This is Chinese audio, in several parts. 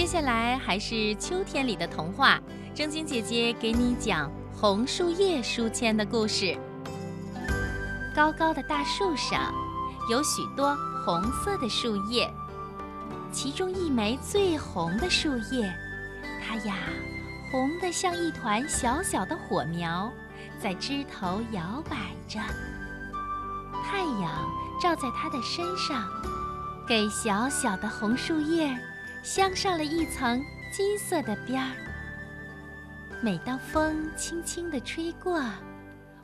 接下来还是秋天里的童话，正晶姐姐给你讲红树叶书签的故事。高高的大树上有许多红色的树叶，其中一枚最红的树叶，它呀红得像一团小小的火苗，在枝头摇摆着。太阳照在它的身上，给小小的红树叶镶上了一层金色的边儿。每当风轻轻地吹过，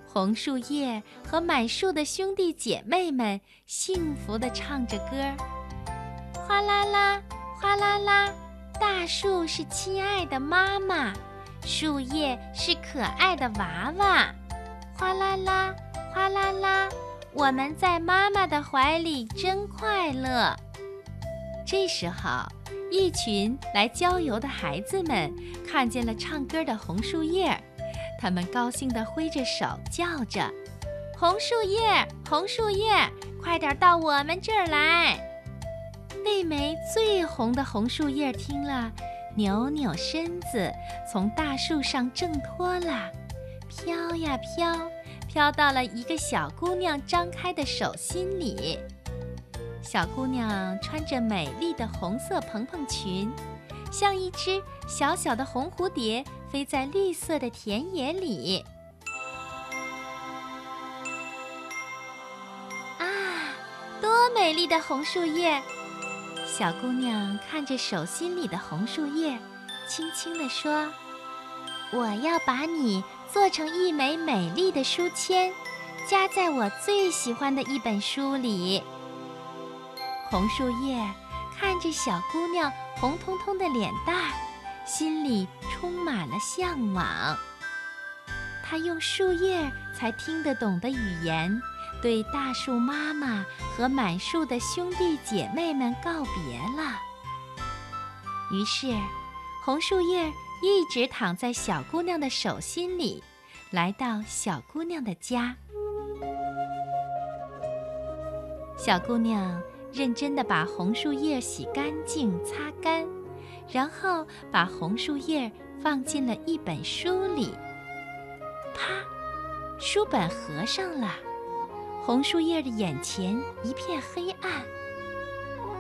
红树叶和满树的兄弟姐妹们幸福地唱着歌儿：哗啦啦，哗啦啦，大树是亲爱的妈妈，树叶是可爱的娃娃，哗啦啦，哗啦啦。我们在妈妈的怀里真快乐。这时候，一群来郊游的孩子们看见了唱歌的红树叶，他们高兴地挥着手叫着：“红树叶，红树叶，快点到我们这儿来！”那枚最红的红树叶听了，扭扭身子，从大树上挣脱了，飘呀飘。飘到了一个小姑娘张开的手心里。小姑娘穿着美丽的红色蓬蓬裙，像一只小小的红蝴蝶，飞在绿色的田野里。啊，多美丽的红树叶！小姑娘看着手心里的红树叶，轻轻地说：“我要把你。”做成一枚美丽的书签，夹在我最喜欢的一本书里。红树叶看着小姑娘红彤彤的脸蛋儿，心里充满了向往。他用树叶才听得懂的语言，对大树妈妈和满树的兄弟姐妹们告别了。于是，红树叶。一直躺在小姑娘的手心里，来到小姑娘的家。小姑娘认真的把红树叶洗干净、擦干，然后把红树叶放进了一本书里。啪，书本合上了，红树叶的眼前一片黑暗。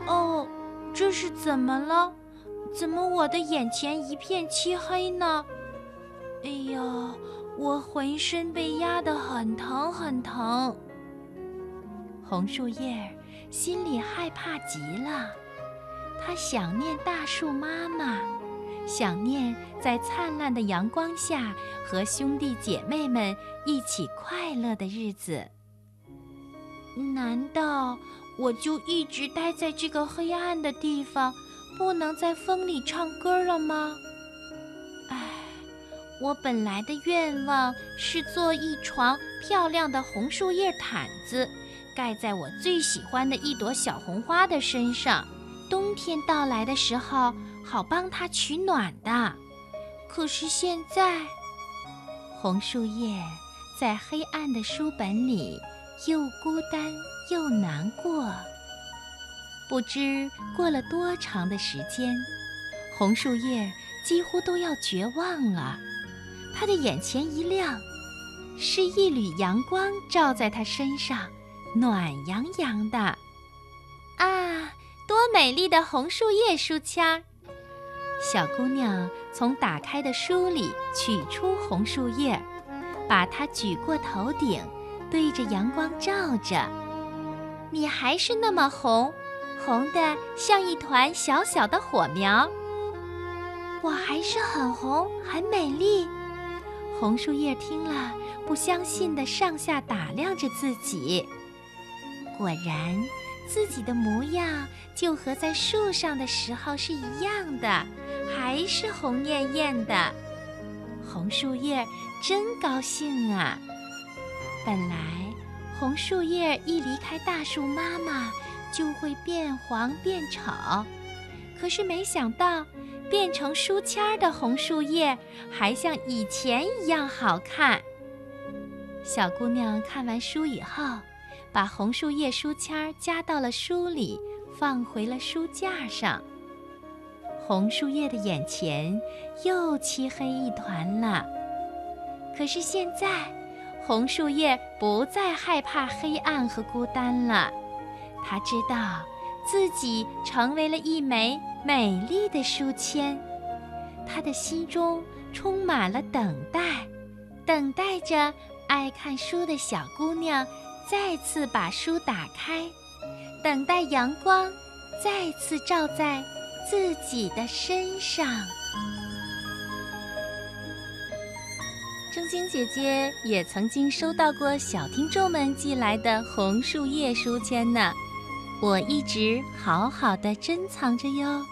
哦，这是怎么了？怎么我的眼前一片漆黑呢？哎呀，我浑身被压得很疼很疼。红树叶心里害怕极了，他想念大树妈妈，想念在灿烂的阳光下和兄弟姐妹们一起快乐的日子。难道我就一直待在这个黑暗的地方？不能在风里唱歌了吗？唉，我本来的愿望是做一床漂亮的红树叶毯子，盖在我最喜欢的一朵小红花的身上，冬天到来的时候好帮它取暖的。可是现在，红树叶在黑暗的书本里，又孤单又难过。不知过了多长的时间，红树叶几乎都要绝望了。他的眼前一亮，是一缕阳光照在他身上，暖洋洋的。啊，多美丽的红树叶书签儿！小姑娘从打开的书里取出红树叶，把它举过头顶，对着阳光照着。你还是那么红。红的像一团小小的火苗，我还是很红，很美丽。红树叶听了，不相信的上下打量着自己，果然，自己的模样就和在树上的时候是一样的，还是红艳艳的。红树叶真高兴啊！本来，红树叶一离开大树妈妈。就会变黄变丑，可是没想到，变成书签儿的红树叶还像以前一样好看。小姑娘看完书以后，把红树叶书签儿夹到了书里，放回了书架上。红树叶的眼前又漆黑一团了。可是现在，红树叶不再害怕黑暗和孤单了。他知道，自己成为了一枚美丽的书签。他的心中充满了等待，等待着爱看书的小姑娘再次把书打开，等待阳光再次照在自己的身上。正晶姐姐也曾经收到过小听众们寄来的红树叶书签呢，我一直好好的珍藏着哟。